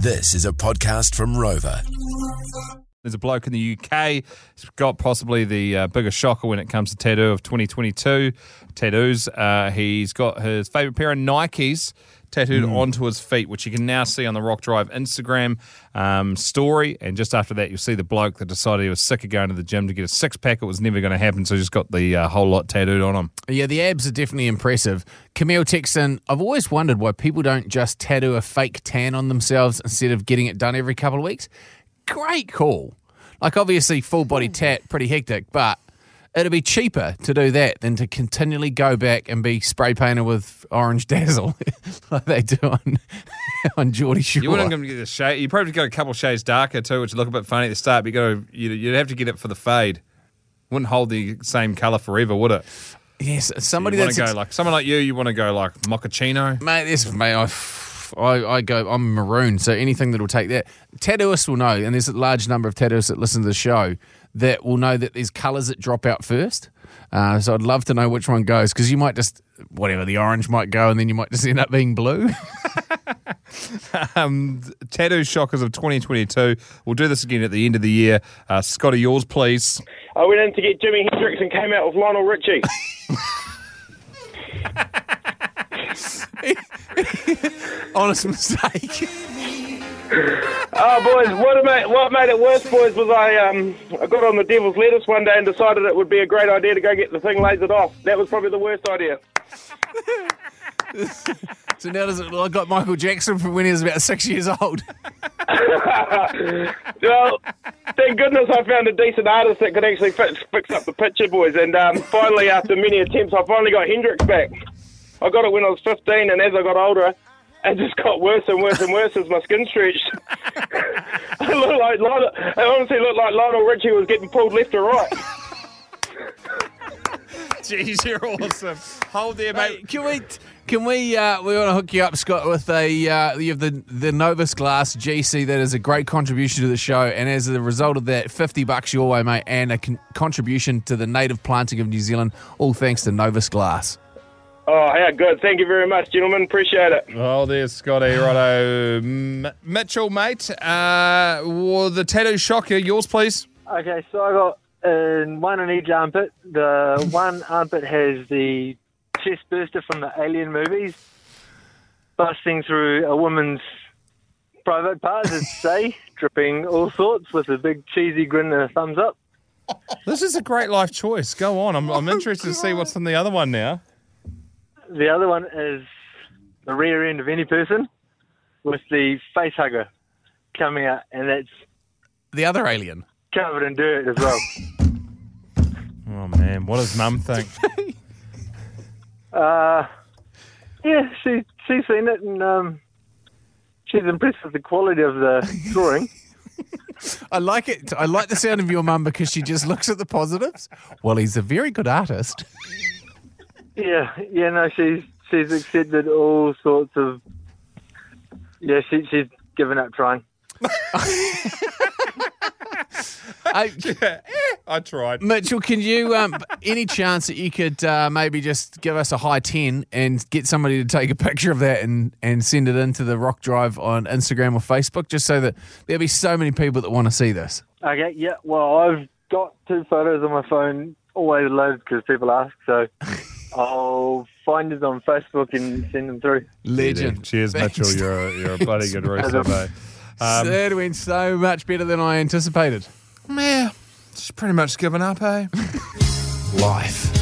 This is a podcast from Rover. There's a bloke in the UK. He's got possibly the uh, biggest shocker when it comes to tattoo of 2022 tattoos. Uh, he's got his favourite pair of Nikes tattooed onto his feet, which you can now see on the Rock Drive Instagram um, story. And just after that, you'll see the bloke that decided he was sick of going to the gym to get a six pack. It was never going to happen, so he just got the uh, whole lot tattooed on him. Yeah, the abs are definitely impressive. Camille Texan, I've always wondered why people don't just tattoo a fake tan on themselves instead of getting it done every couple of weeks. Great call. Like, obviously, full body tat, pretty hectic, but it'd be cheaper to do that than to continually go back and be spray painted with orange dazzle like they do on, on Geordie Shore. You wouldn't get a shade. You probably got a couple shades darker too, which look a bit funny at the start. But you got to you'd, have to get it for the fade. Wouldn't hold the same color forever, would it? yes, somebody you want that's to go like someone like you. You want to go like mochaccino. Mate, this mate, I, I, I go. I'm maroon, so anything that'll take that. Tattooists will know, and there's a large number of tattooists that listen to the show that will know that there's colours that drop out first. Uh, so I'd love to know which one goes because you might just whatever the orange might go, and then you might just end up being blue. Um, tattoo shockers of 2022. We'll do this again at the end of the year. Uh, Scotty, yours, please. I went in to get Jimi Hendrix and came out with Lionel Richie. Honest mistake. Oh, boys, what made, what made it worse, boys, was I um I got on the devil's lettuce one day and decided it would be a great idea to go get the thing lasered off. That was probably the worst idea. So now does it look like Michael Jackson from when he was about six years old? Well, thank goodness I found a decent artist that could actually fix, fix up the picture, boys. And um, finally, after many attempts, I finally got Hendrix back. I got it when I was 15, and as I got older, it just got worse and worse and worse as my skin stretched. I looked like Lionel, I honestly looked like Lionel Richie was getting pulled left or right. Jeez, you're awesome. Hold there, mate. Mate, can we? Can we? Uh, we want to hook you up, Scott, with a uh, you have the the Novus Glass GC that is a great contribution to the show, and as a result of that, fifty bucks your way, mate, and a con- contribution to the native planting of New Zealand, all thanks to Novus Glass. Oh, how good. Thank you very much, gentlemen. Appreciate it. Oh, there's Scotty. Righto. M- Mitchell, mate. Uh, well, the tattoo shocker, yours, please. Okay, so I got uh, one in each armpit. The one armpit has the chest burster from the Alien movies, busting through a woman's private parts, as say, dripping all sorts with a big cheesy grin and a thumbs up. This is a great life choice. Go on. I'm, I'm interested to see what's in the other one now. The other one is the rear end of any person with the face hugger coming out, and that's The other alien. covered in dirt as well. Oh, man. What does mum think? Uh, yeah, she she's seen it and um, she's impressed with the quality of the drawing. I like it. I like the sound of your mum because she just looks at the positives. Well, he's a very good artist. Yeah, yeah, no, she's she's accepted all sorts of. Yeah, she she's given up trying. I, I tried. Mitchell, can you, um, any chance that you could uh, maybe just give us a high 10 and get somebody to take a picture of that and, and send it into the Rock Drive on Instagram or Facebook, just so that there'll be so many people that want to see this? Okay, yeah. Well, I've got two photos on my phone, always loaded because people ask. So I'll find it on Facebook and send them through. Legend. Cheers, Thanks. Mitchell. You're a, you're a bloody good rooster, mate. Um, that went so much better than I anticipated. yeah, she's pretty much given up, eh? Life.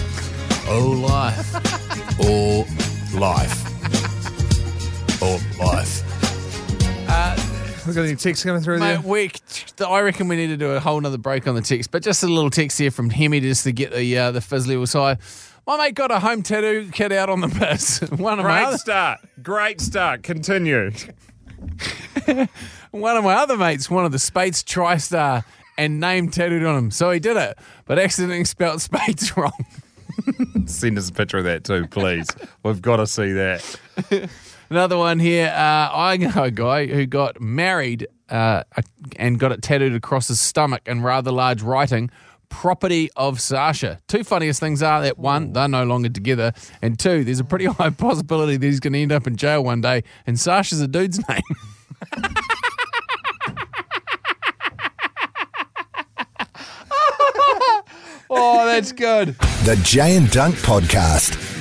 Oh, life. Or life. Or life. We've got any texts coming through Mate, we, I reckon we need to do a whole nother break on the text, but just a little text here from Hemi just to get the uh, the fizz levels high. My mate got a home tattoo kit out on the piss. One of my Great other, start. Great start. Continue. one of my other mates wanted the Spades TriStar and name tattooed on him, so he did it, but accidentally spelt Spades wrong. Send us a picture of that too, please. We've got to see that. Another one here. Uh, I know a guy who got married uh, and got it tattooed across his stomach in rather large writing property of Sasha. Two funniest things are that one, they're no longer together, and two, there's a pretty high possibility that he's going to end up in jail one day, and Sasha's a dude's name. oh, that's good. The Jay and Dunc Podcast.